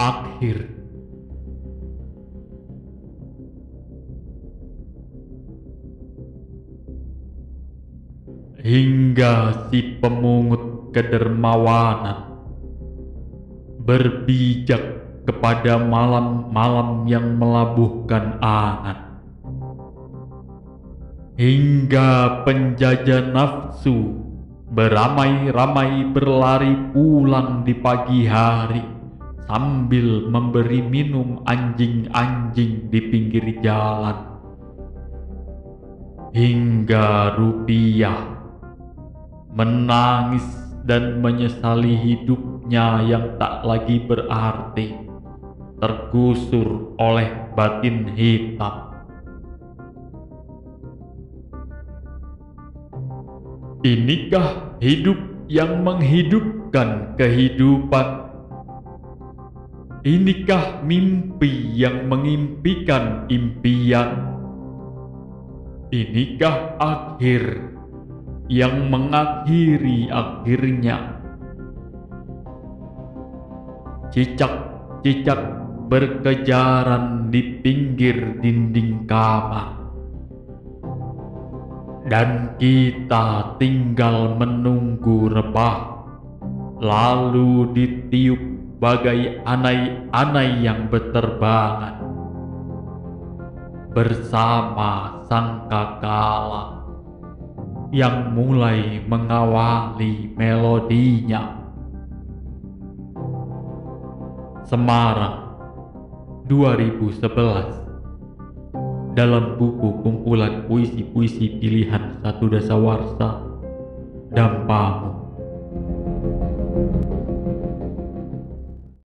akhir. Hingga si pemungut kedermawanan berbijak kepada malam-malam yang melabuhkan angan. Hingga penjajah nafsu beramai-ramai berlari pulang di pagi hari sambil memberi minum anjing-anjing di pinggir jalan. Hingga rupiah menangis dan menyesali hidupnya yang tak lagi berarti, tergusur oleh batin hitam. Inikah hidup yang menghidupkan kehidupan? Inikah mimpi yang mengimpikan impian? Inikah akhir yang mengakhiri akhirnya. Cicak-cicak berkejaran di pinggir dinding kamar. Dan kita tinggal menunggu rebah, lalu ditiup bagai anai-anai yang berterbangan. Bersama sang kakala yang mulai mengawali melodinya. Semarang 2011 dalam buku kumpulan puisi-puisi pilihan satu dasawarsa Dampamu